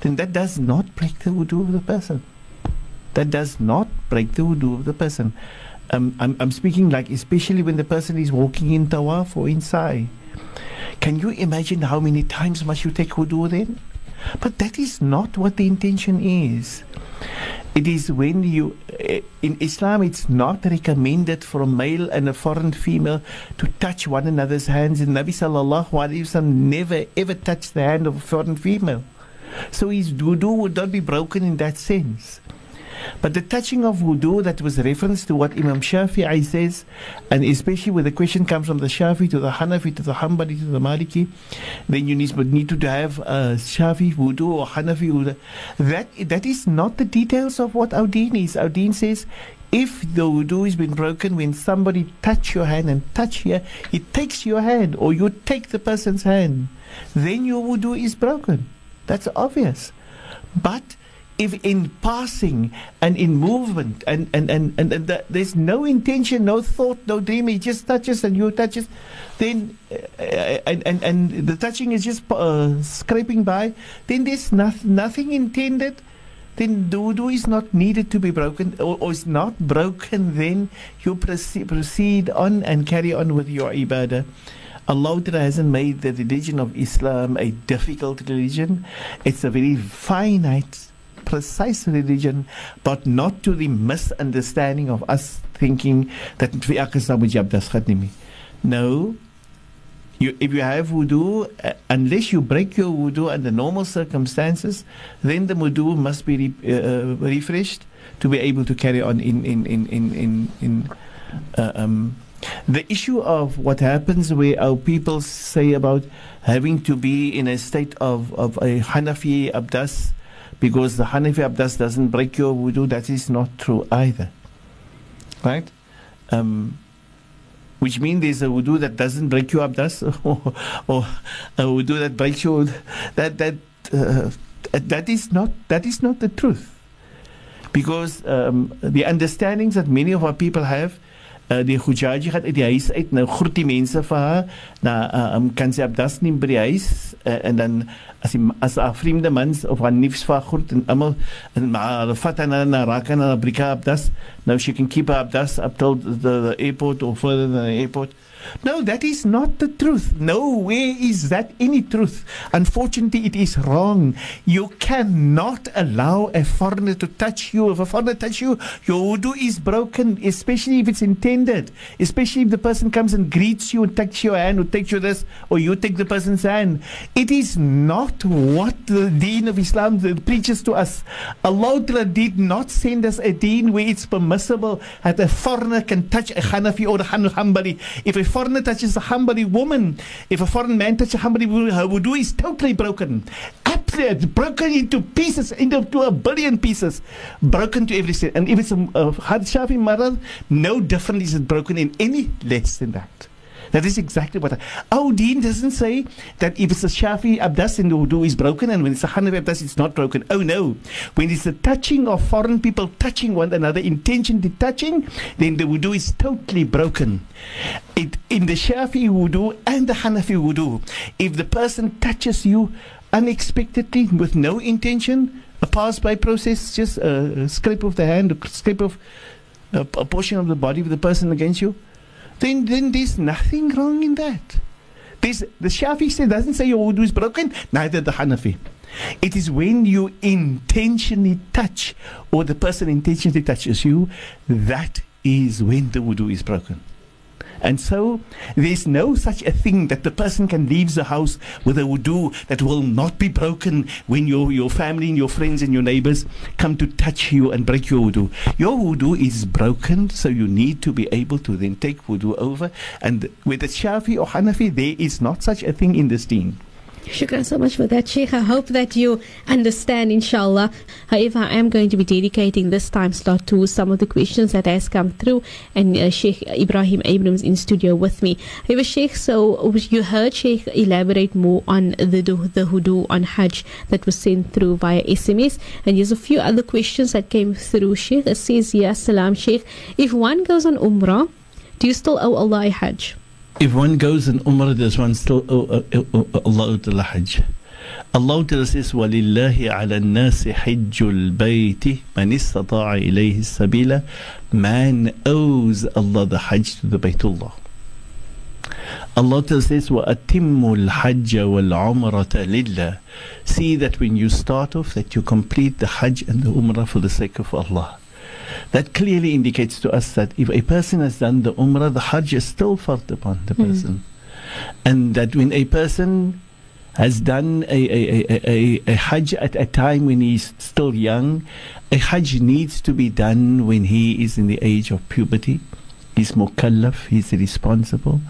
then that does not break the wudu of the person. That does not break the wudu of the person. Um, I'm, I'm speaking like especially when the person is walking in tawaf or inside. Can you imagine how many times must you take wudu then? But that is not what the intention is. It is when you, eh, in Islam, it's not recommended for a male and a foreign female to touch one another's hands. And Nabi sallallahu alayhi wasallam never ever touched the hand of a foreign female. So his wudu would not be broken in that sense. But the touching of wudu that was referenced to what Imam Shafi'i says, and especially when the question comes from the Shafi to the Hanafi to the Hanbali to the Maliki, then you need, to have a Shafi wudu or Hanafi wudu. That, that is not the details of what our deen is. Our deen says if the wudu has been broken when somebody touch your hand and touch here, it takes your hand or you take the person's hand, then your wudu is broken. That's obvious. But if in passing and in movement and and and, and, and the, there's no intention no thought no dream he just touches and you touches then uh, and, and and the touching is just uh, scraping by then there's not, nothing intended then the wudu is not needed to be broken or, or is not broken then you proceed, proceed on and carry on with your ibadah Allah hasn't made the religion of Islam a difficult religion. It's a very finite precise religion, but not to the misunderstanding of us thinking that. No. You, if you have wudu, uh, unless you break your wudu under normal circumstances, then the wudu must be re, uh, refreshed to be able to carry on in in in in in, in uh, um, the issue of what happens where our people say about having to be in a state of, of a Hanafi abdas because the Hanafi abdas doesn't break your wudu, that is not true either. Right? Um, which means there's a wudu that doesn't break your abdas, or, or a wudu that breaks your that that uh, that is not that is not the truth, because um, the understandings that many of our people have uh, die Hujaji gaat uit die huis uit. Nou groet die mense vir haar. Na uh, um, kan sy abdas neem by die huis. Uh, en dan as die, as 'n vreemde mens of 'n nuus vir groet en almal en maar vat en na raak en na brika abdas. Nou she can keep her abdas up till the, the airport or further than the airport No, that is not the truth. Nowhere is that any truth. Unfortunately, it is wrong. You cannot allow a foreigner to touch you. If a foreigner touch you, your wudu is broken, especially if it's intended. Especially if the person comes and greets you and takes your hand or takes you this, or you take the person's hand. It is not what the deen of Islam preaches to us. Allah did not send us a deen where it's permissible that a foreigner can touch a Hanafi or a Hanbali. If a foreigner touches a Hanbali woman, if a foreign man touches a Hanbali woman, her wudu is totally broken. Absolutely broken into pieces, into a billion pieces. Broken to every set. And if it's a, a Shafi Marad, no different is it broken in any less than that. That is exactly what. Our oh, deen doesn't say that if it's a Shafi abdas and the wudu is broken, and when it's a Hanafi abdas, it's not broken. Oh no. When it's the touching of foreign people touching one another, intentionally touching, then the wudu is totally broken. It, in the Shafi wudu and the Hanafi wudu, if the person touches you unexpectedly with no intention, a pass by process, just a scrape of the hand, a scrape of a, a portion of the body of the person against you, then, then there's nothing wrong in that. There's, the Shafi said, doesn't say your wudu is broken, neither the Hanafi. It is when you intentionally touch or the person intentionally touches you, that is when the wudu is broken. And so there's no such a thing that the person can leave the house with a wudu that will not be broken when your, your family and your friends and your neighbors come to touch you and break your wudu. Your wudu is broken, so you need to be able to then take wudu over. And with the Shafi or Hanafi, there is not such a thing in this deen. Shukran so much for that, Sheikh. I hope that you understand, inshallah. However, I am going to be dedicating this time slot to some of the questions that has come through, and uh, Sheikh Ebrahim Abrahams in studio with me. However, Sheikh, so you heard Sheikh elaborate more on the the wudu on Hajj that was sent through via SMS, and there's a few other questions that came through. Sheikh it says, "Yes, salam, Sheikh. If one goes on Umrah, do you still owe Allah a Hajj?" if one goes in Umrah, does one still owe, uh, uh, uh, Allah the Hajj? Allah tells us, وَلِلَّهِ عَلَى النَّاسِ حِجُّ الْبَيْتِ مَنِ اسْتَطَاعَ إِلَيْهِ السَّبِيلَ Man owes Allah the Hajj to the Baytullah. Allah tells us, وَأَتِمُّ الْحَجَّ وَالْعُمْرَةَ لِلَّهِ See that when you start off, that you complete the Hajj and the Umrah for the sake of Allah. That clearly indicates to us that if a person has done the Umrah, the Hajj is still fard upon the hmm. person. And that when a person has done a, a, a, a, a Hajj at a time when he's still young, a Hajj needs to be done when he is in the age of puberty. He's mukallaf, he's responsible.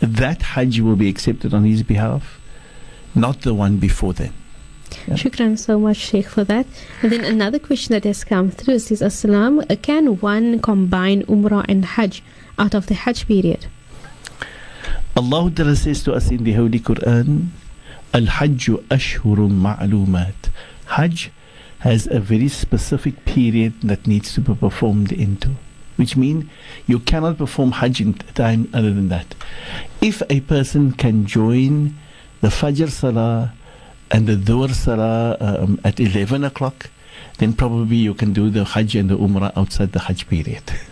That Hajj will be accepted on his behalf, not the one before then. Yeah. Shukran so much, Sheikh, for that. And then another question that has come through says, Assalam, can one combine Umrah and Hajj out of the Hajj period? Allah Ta'ala says to us in the Holy Quran, Al Hajju Ashhurun Ma'lumat. Hajj has a very specific period that needs to be performed into, which means you cannot perform Hajj in time other than that. If a person can join the Fajr Salah and the Dhuhr Salah um, at 11 o'clock, then probably you can do the Hajj and the Umrah outside the Hajj period.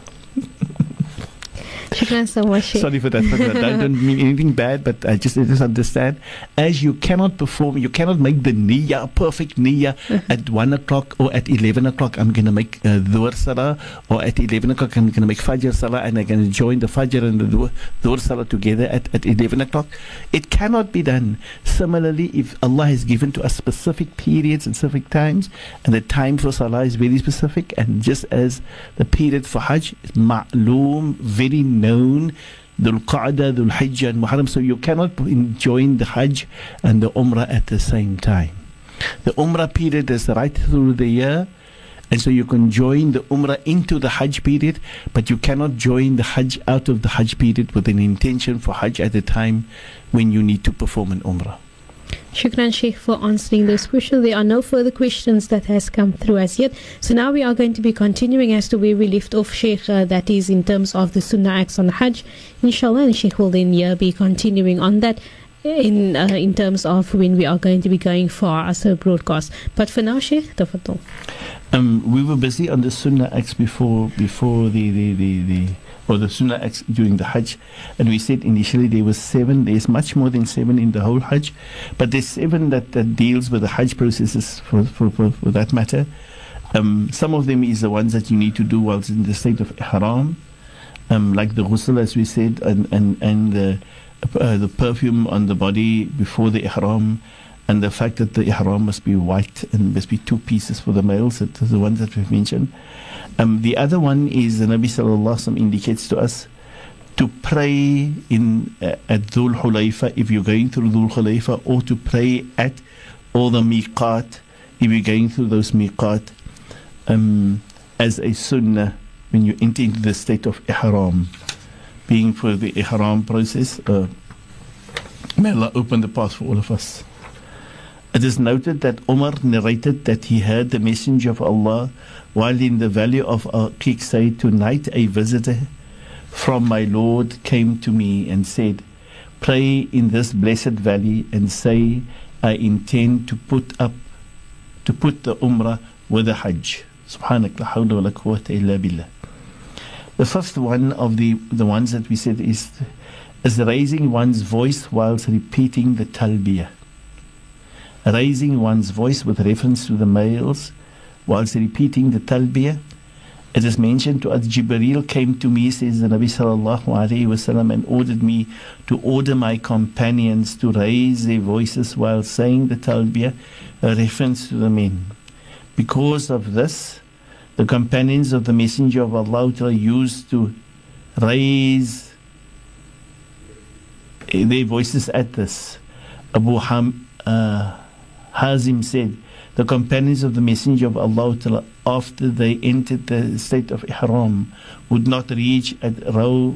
Shukran so much, Sorry for that, I don't mean anything bad, but I just, I just understand. As you cannot perform, you cannot make the niya, perfect niyyah, at 1 o'clock or at 11 o'clock. I'm going to make uh, Dhuhr Salah, or at 11 o'clock, I'm going to make Fajr Salah, and I'm going to join the Fajr and the Dhuhr Salah together at, at 11 o'clock. It cannot be done. Similarly, if Allah has given to us specific periods and specific times, and the time for Salah is very specific, and just as the period for Hajj is ma'loom, very known, Dhul Qa'dah, Dhul Hijjah, and Muharram. So you cannot join the Hajj and the Umrah at the same time. The Umrah period is right through the year. And so you can join the Umrah into the Hajj period, but you cannot join the Hajj out of the Hajj period with an intention for Hajj at the time when you need to perform an Umrah. Shukran Sheikh for answering those questions. There are no further questions that has come through as yet. So now we are going to be continuing as to where we left off, Sheikh. Uh, that is in terms of the Sunnah acts on Hajj. Inshallah, and Sheikh will then be continuing on that in uh, in terms of when we are going to be going for our broadcast. But for now, Sheikh, tafadol. Um, we were busy on the Sunnah acts before before the the, the, the or the Sunnah acts during the Hajj, and we said initially there was seven. There's much more than seven in the whole Hajj, but there's seven that, that deals with the Hajj processes for for, for, for that matter. Um, some of them is the ones that you need to do whilst in the state of ihram, um, like the ghusl, as we said, and and and the uh, the perfume on the body before the ihram, and the fact that the ihram must be white and must be two pieces for the males. The ones that we've mentioned. Um, the other one is the Nabi Sallallahu Alaihi Wasallam indicates to us to pray in uh, at Dhul Hulayfa if you're going through Dhul Hulayfa, or to pray at all the miqat if you're going through those miqat um, as a sunnah when you enter into the state of ihram, being for the ihram process. Uh, may Allah open the path for all of us. It is noted that Umar narrated that he heard the Messenger of Allah while in the valley of Aqiq say, Tonight a visitor from my Lord came to me and said, Pray in this blessed valley and say, I intend to put up to put the Umrah with the Hajj. Subhanak la hawla wa quwwata illa billah. The first one of the, the ones that we said is is raising one's voice whilst repeating the talbiyah raising one's voice with reference to the males whilst repeating the talbiyah. It is mentioned to us, Jibreel came to me, says the Nabi sallallahu alayhi wasallam, and ordered me to order my companions to raise their voices while saying the talbiyah, a reference to the men. Because of this, the companions of the Messenger of Allah used to raise their voices at this. Abu Ham, uh, Hazim said, the companions of the Messenger of Allah after they entered the state of Ihram would not reach at Raw,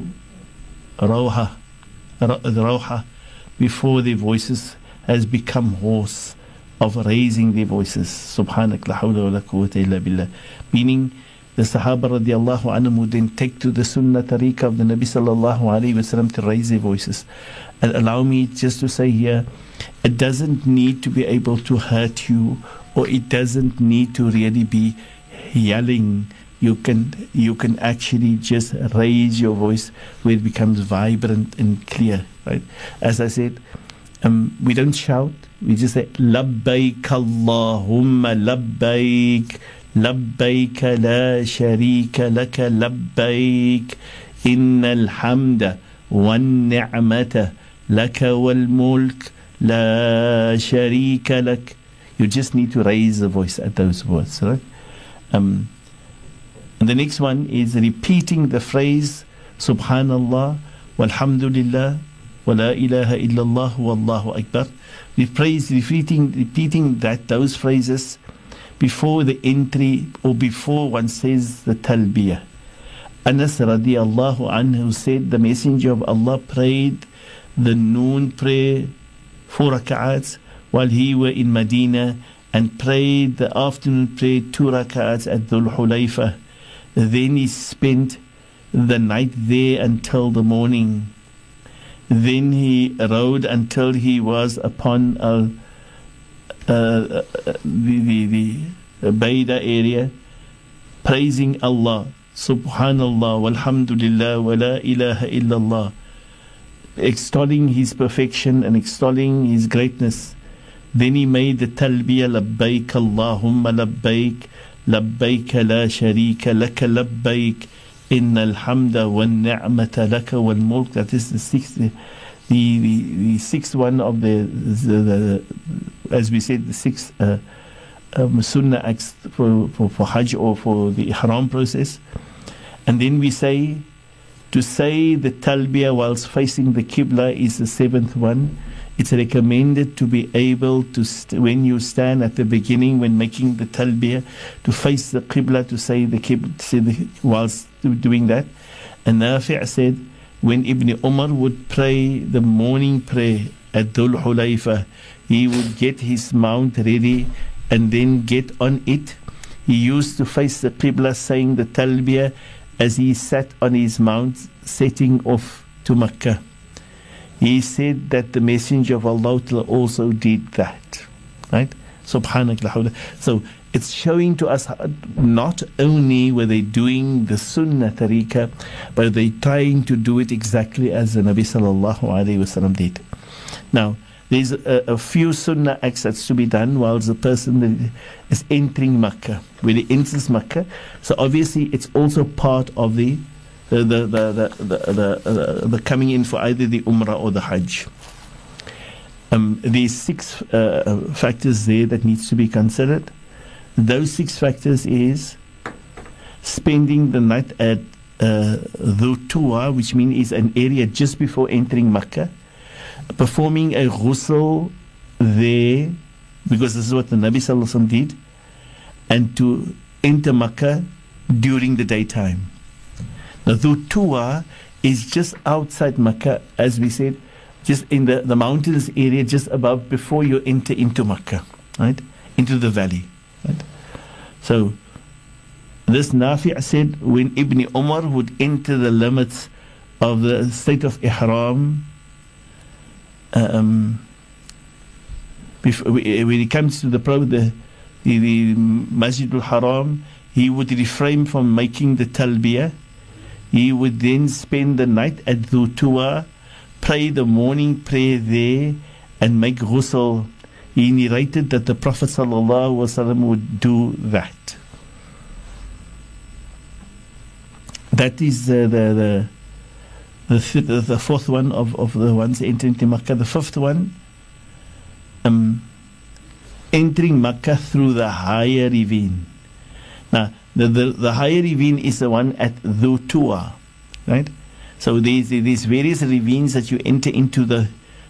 before their voices has become hoarse of raising their voices. Subhanak la hawla wa la quwwata illa billah. Meaning the Sahaba radiallahu anhum would then take to the Sunnah tariqah of the Nabi sallallahu alayhi wasallam to raise their voices. And allow me just to say here, it doesn't need to be able to hurt you or it doesn't need to really be yelling. You can you can actually just raise your voice where it becomes vibrant and clear right? As i said um, we don't shout. We just say labbaik allahumma labbaik. Labbaik la sharika laka labbaik. Innal hamda wan ni'mata laka wal mulk la sharika lak you just need to raise the voice at those words right um, and the next one is repeating the phrase Subhanallah, Walhamdulillah, wa la ilaha illallah, wallahu akbar. We praise repeating, repeating that those phrases before the entry or before one says the talbiyah. Anas radiallahu anhu said the messenger of Allah prayed the noon prayer four rak'ats while he were in Medina and prayed the afternoon prayer two rak'ats at Dhul Hulayfa. Then he spent the night there until the morning. Then he rode until he was upon uh, uh, the, the, the Baida area, praising Allah. Subhanallah, walhamdulillah, wa la ilaha illallah extolling his perfection and extolling his greatness. Then he made the talbiyah, labbaik Allahumma labbaik, labbaik la sharika laka labbaik, inna alhamda wa ni'mata laka wal mulk. That is the sixth, the, the, the sixth one of the, the, the, as we said, the sixth uh, um, sunnah acts for, for, for Hajj or for the Ihram process. And then we say, to say the talbiyah whilst facing the Qibla is the seventh one it's recommended to be able to, st- when you stand at the beginning, when making the talbiyah, to face the qibla, to say the qibla, say the, whilst doing that. And Nafi' said, when Ibn Umar would pray the morning prayer at Dhul Hulayfa, he would get his mount ready and then get on it. He used to face the qibla, saying the talbiyah as he sat on his mount, setting off to Makkah. He said that the messenger of Allah also did that right? Subhanallah so it's showing to us not only were they doing the sunnah tariqah but they trying to do it exactly as the nabi sallallahu alaihi wasallam did. Now there's a, a, few sunnah acts that's to be done whilst the person is entering Makkah, when he enters Makkah. So obviously, it's also part of the the the the the, the, the, the coming in for either the Umrah or the Hajj. Um, these six uh, factors there that needs to be considered. Those six factors is spending the night at uh, Dhutua, which means is an area just before entering Makkah, performing a ghusl there, because this is what the Nabi Sallallahu did, and to enter Makkah during the daytime. Now, The Dhutua is just outside Makkah, as we said, just in the, the mountainous area just above before you enter into Makkah, right? Into the valley. Right? So this Nafi' said when Ibn Umar would enter the limits of the state of Ihram, um, before, when it comes to the, the, the, the Masjid al-Haram, he would refrain from making the talbiyah. He would then spend the night at Dhutua, pray the morning prayer there, and make ghusl. He narrated that the Prophet ﷺ would do that. That is uh, the the the, the, the fourth one of, of the ones entering to Makkah. The fifth one, um, entering Makkah through the higher ravine. Now, the, the, the higher ravine is the one at Dhutua, right? So there's, there's various ravines that you enter into the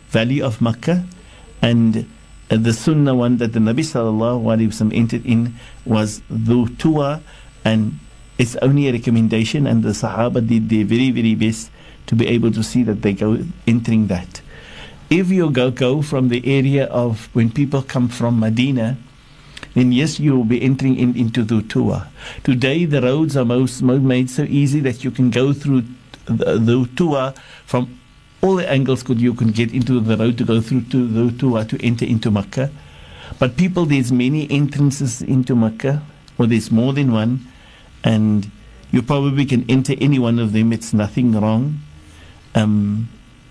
valley of Makkah, and uh, the Sunnah one that the Nabi sallallahu alaihi wasallam entered in was Dhutua, and it's only a recommendation, and the Sahaba did their very very best to be able to see that they go entering that. If you go go from the area of when people come from Medina then yes, you will be entering in, into the tour. Today, the roads are most, most made so easy that you can go through the, the tour from all the angles could you can get into the road to go through to the tour to enter into Makkah. But people, there's many entrances into Makkah, or there's more than one, and you probably can enter any one of them. It's nothing wrong. Um,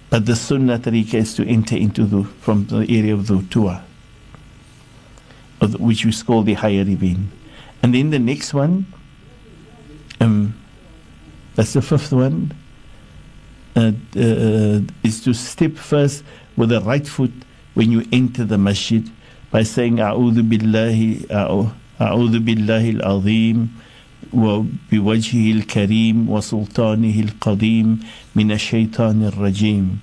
but the sunnah tariqah is to enter into the from the area of the tua, which is called the higher ravine. And then the next one, um, that's the fifth one, uh, uh, is to step first with the right foot when you enter the masjid by saying, A'udhu billahi, a'udhu billahi al-azim, وبوجهه الكريم وسلطانه القديم من الشيطان الرجيم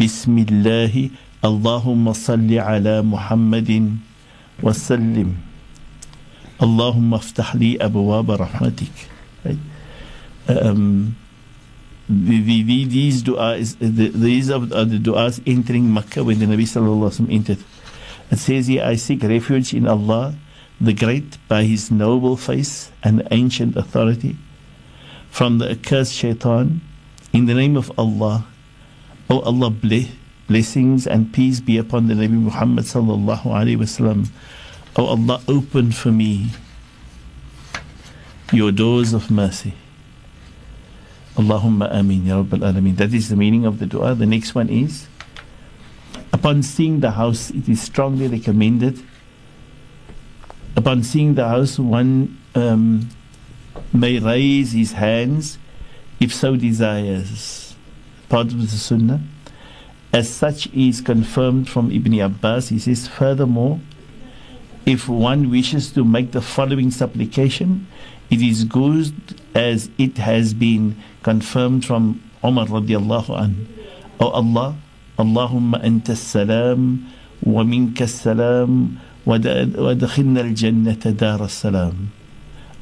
بسم الله اللهم صل على محمد وسلم اللهم افتح لي أبواب رحمتك um, the, the, the, these du'as, the, these are the du'as entering Makkah when the Nabi sallallahu alaihi wasallam entered. It says here, I seek refuge in Allah, the Great, by His noble face and ancient authority, from the accursed shaitan, in the name of Allah. O Allah, bless, blessings and peace be upon the Nabi Muhammad sallallahu alaihi wasallam. O Allah, open for me your doors of mercy. Allahumma ameen, Ya Rabbal Alameen. That is the meaning of the dua. The next one is Upon seeing the house, it is strongly recommended. Upon seeing the house, one um, may raise his hands if so desires. Part of the Sunnah. As such is confirmed from Ibn Abbas, he says, furthermore, if one wishes to make the following supplication, it is good as it has been confirmed from Umar radiallahu an. O oh Allah, Allahumma anta salam wa minka salam وادخلنا الجنة دار السلام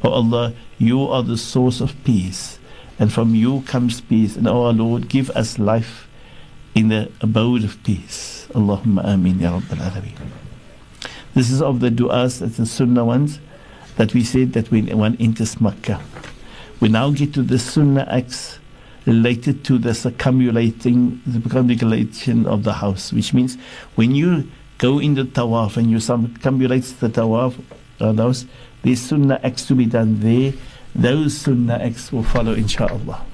O Allah, you are the source of peace and from you comes peace and O our Lord, give us life in the abode of peace. Allahumma ameen ya Rabbal Alameen. This is of the du'as, that's the sunnah ones that we said that when one enters Makkah. We now get to the sunnah acts related to the circumambulating, the circumambulation of the house, which means when you go in the tawaf and you some circumambulate the tawaf, uh, those, there's sunnah acts to be done there. Those sunnah acts will follow, inshallah.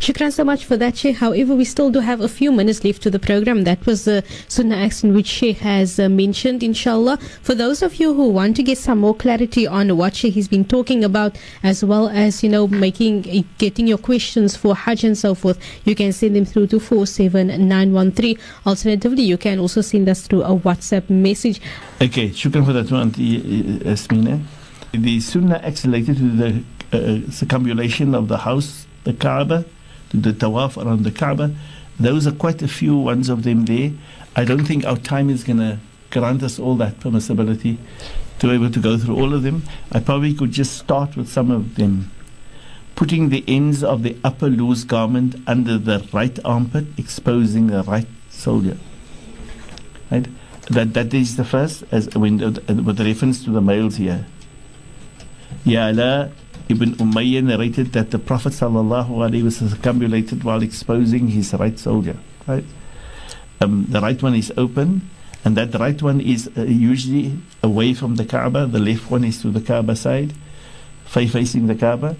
Shukran so much for that, Sheikh. However, we still do have a few minutes left to the program. That was uh, the Sunnah accent which Sheikh has uh, mentioned, inshallah. For those of you who want to get some more clarity on what Sheikh has been talking about, as well as, you know, making, eh, getting your questions for Hajj and so forth, you can send them through to 47913. Alternatively, you can also send us through a WhatsApp message. Okay, shukran for that one, eh, eh, Asmina. The Sunnah acts related to the uh, circumambulation of the house the Kaaba, the tawaf around the Kaaba. Those are quite a few ones of them there. I don't think our time is going to grant us all that permissibility to be able to go through all of them. I probably could just start with some of them. Putting the ends of the upper loose garment under the right armpit, exposing the right shoulder. Right? That that is the first, as when with reference to the males here. Ya Ibn Umayyah narrated that the Prophet was circumambulated while exposing his right shoulder. Right? Um, the right one is open, and that right one is uh, usually away from the Kaaba. The left one is to the Kaaba side, facing the Kaaba,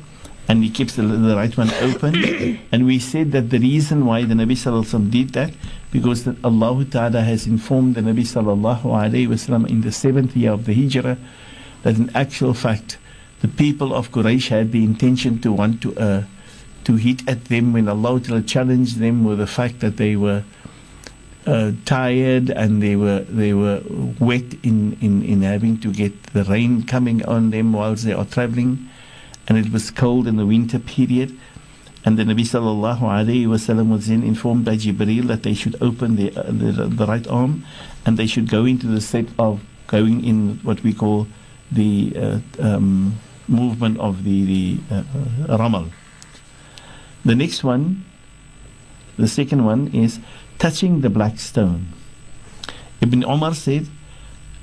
and he keeps the, the right one open. and we said that the reason why the Nabi Sallallahu did that because that Allah Ta'ala has informed the Nabi Sallallahu in the seventh year of the Hijrah that in actual fact the people of Quraysh had the intention to want to uh, to hit at them when Allah challenged them with the fact that they were uh, tired and they were they were wet in, in, in having to get the rain coming on them whilst they are traveling, and it was cold in the winter period. And the Nabi sallallahu alaihi wasallam was then informed by Jibril that they should open the, uh, the, the right arm, and they should go into the state of going in what we call the uh, um, movement of the, the uh, ramal. The next one, the second one is touching the black stone. Ibn Omar said,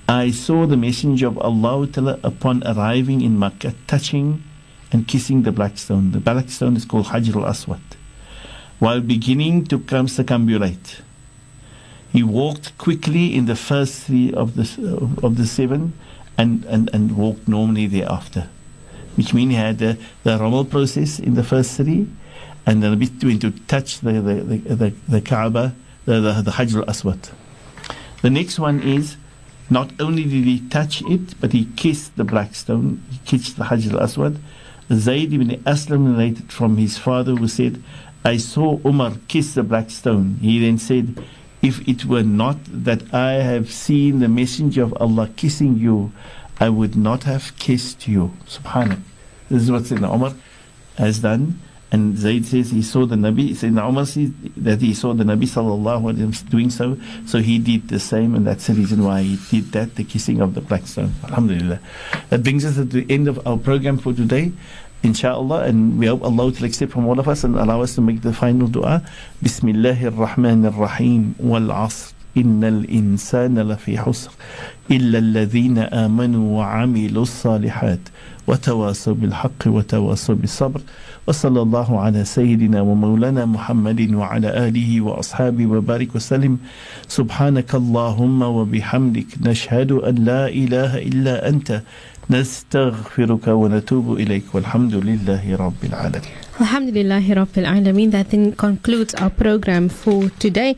I saw the messenger of Allah upon arriving in Makkah touching and kissing the black stone. The black stone is called Hajr al-Aswad. While beginning to circumambulate. He walked quickly in the first three of the, of the seven and, and, and walked normally thereafter. Which means he had the, the Ramal process in the first three and then between to touch the, the, the, the, the Kaaba, the, the, the Hajr. The next one is not only did he touch it, but he kissed the black stone, he kissed the Hajr al-Aswad. Zayd ibn Aslam related from his father who said, I saw Umar kiss the black stone. He then said, if it were not that I have seen the messenger of Allah kissing you, I would not have kissed you. Subhanallah. This is what Sayyidina Umar has done. And Zayd says he saw the Nabi, Sayyidina Umar says that he saw the Nabi sallallahu alaihi wasallam doing so, so he did the same, and that's the reason why he did that, the kissing of the black stone. Alhamdulillah. That brings us to the end of our program for today. Inshallah, and we hope Allah will accept from all of us and allow us to make the final dua. Bismillahir Rahmanir Rahim wal Asr. إن الإنسان لفي حسر إلا الذين آمنوا وعملوا الصالحات وتواصوا بالحق وتواصوا بالصبر وصلى الله على سيدنا ومولانا محمد وعلى آله وأصحابه وبارك وسلم سبحانك اللهم وبحمدك نشهد أن لا إله إلا أنت نستغفرك ونتوب إليك والحمد لله رب العالمين Alhamdulillah Rabbil Alameen. That then concludes our program for today.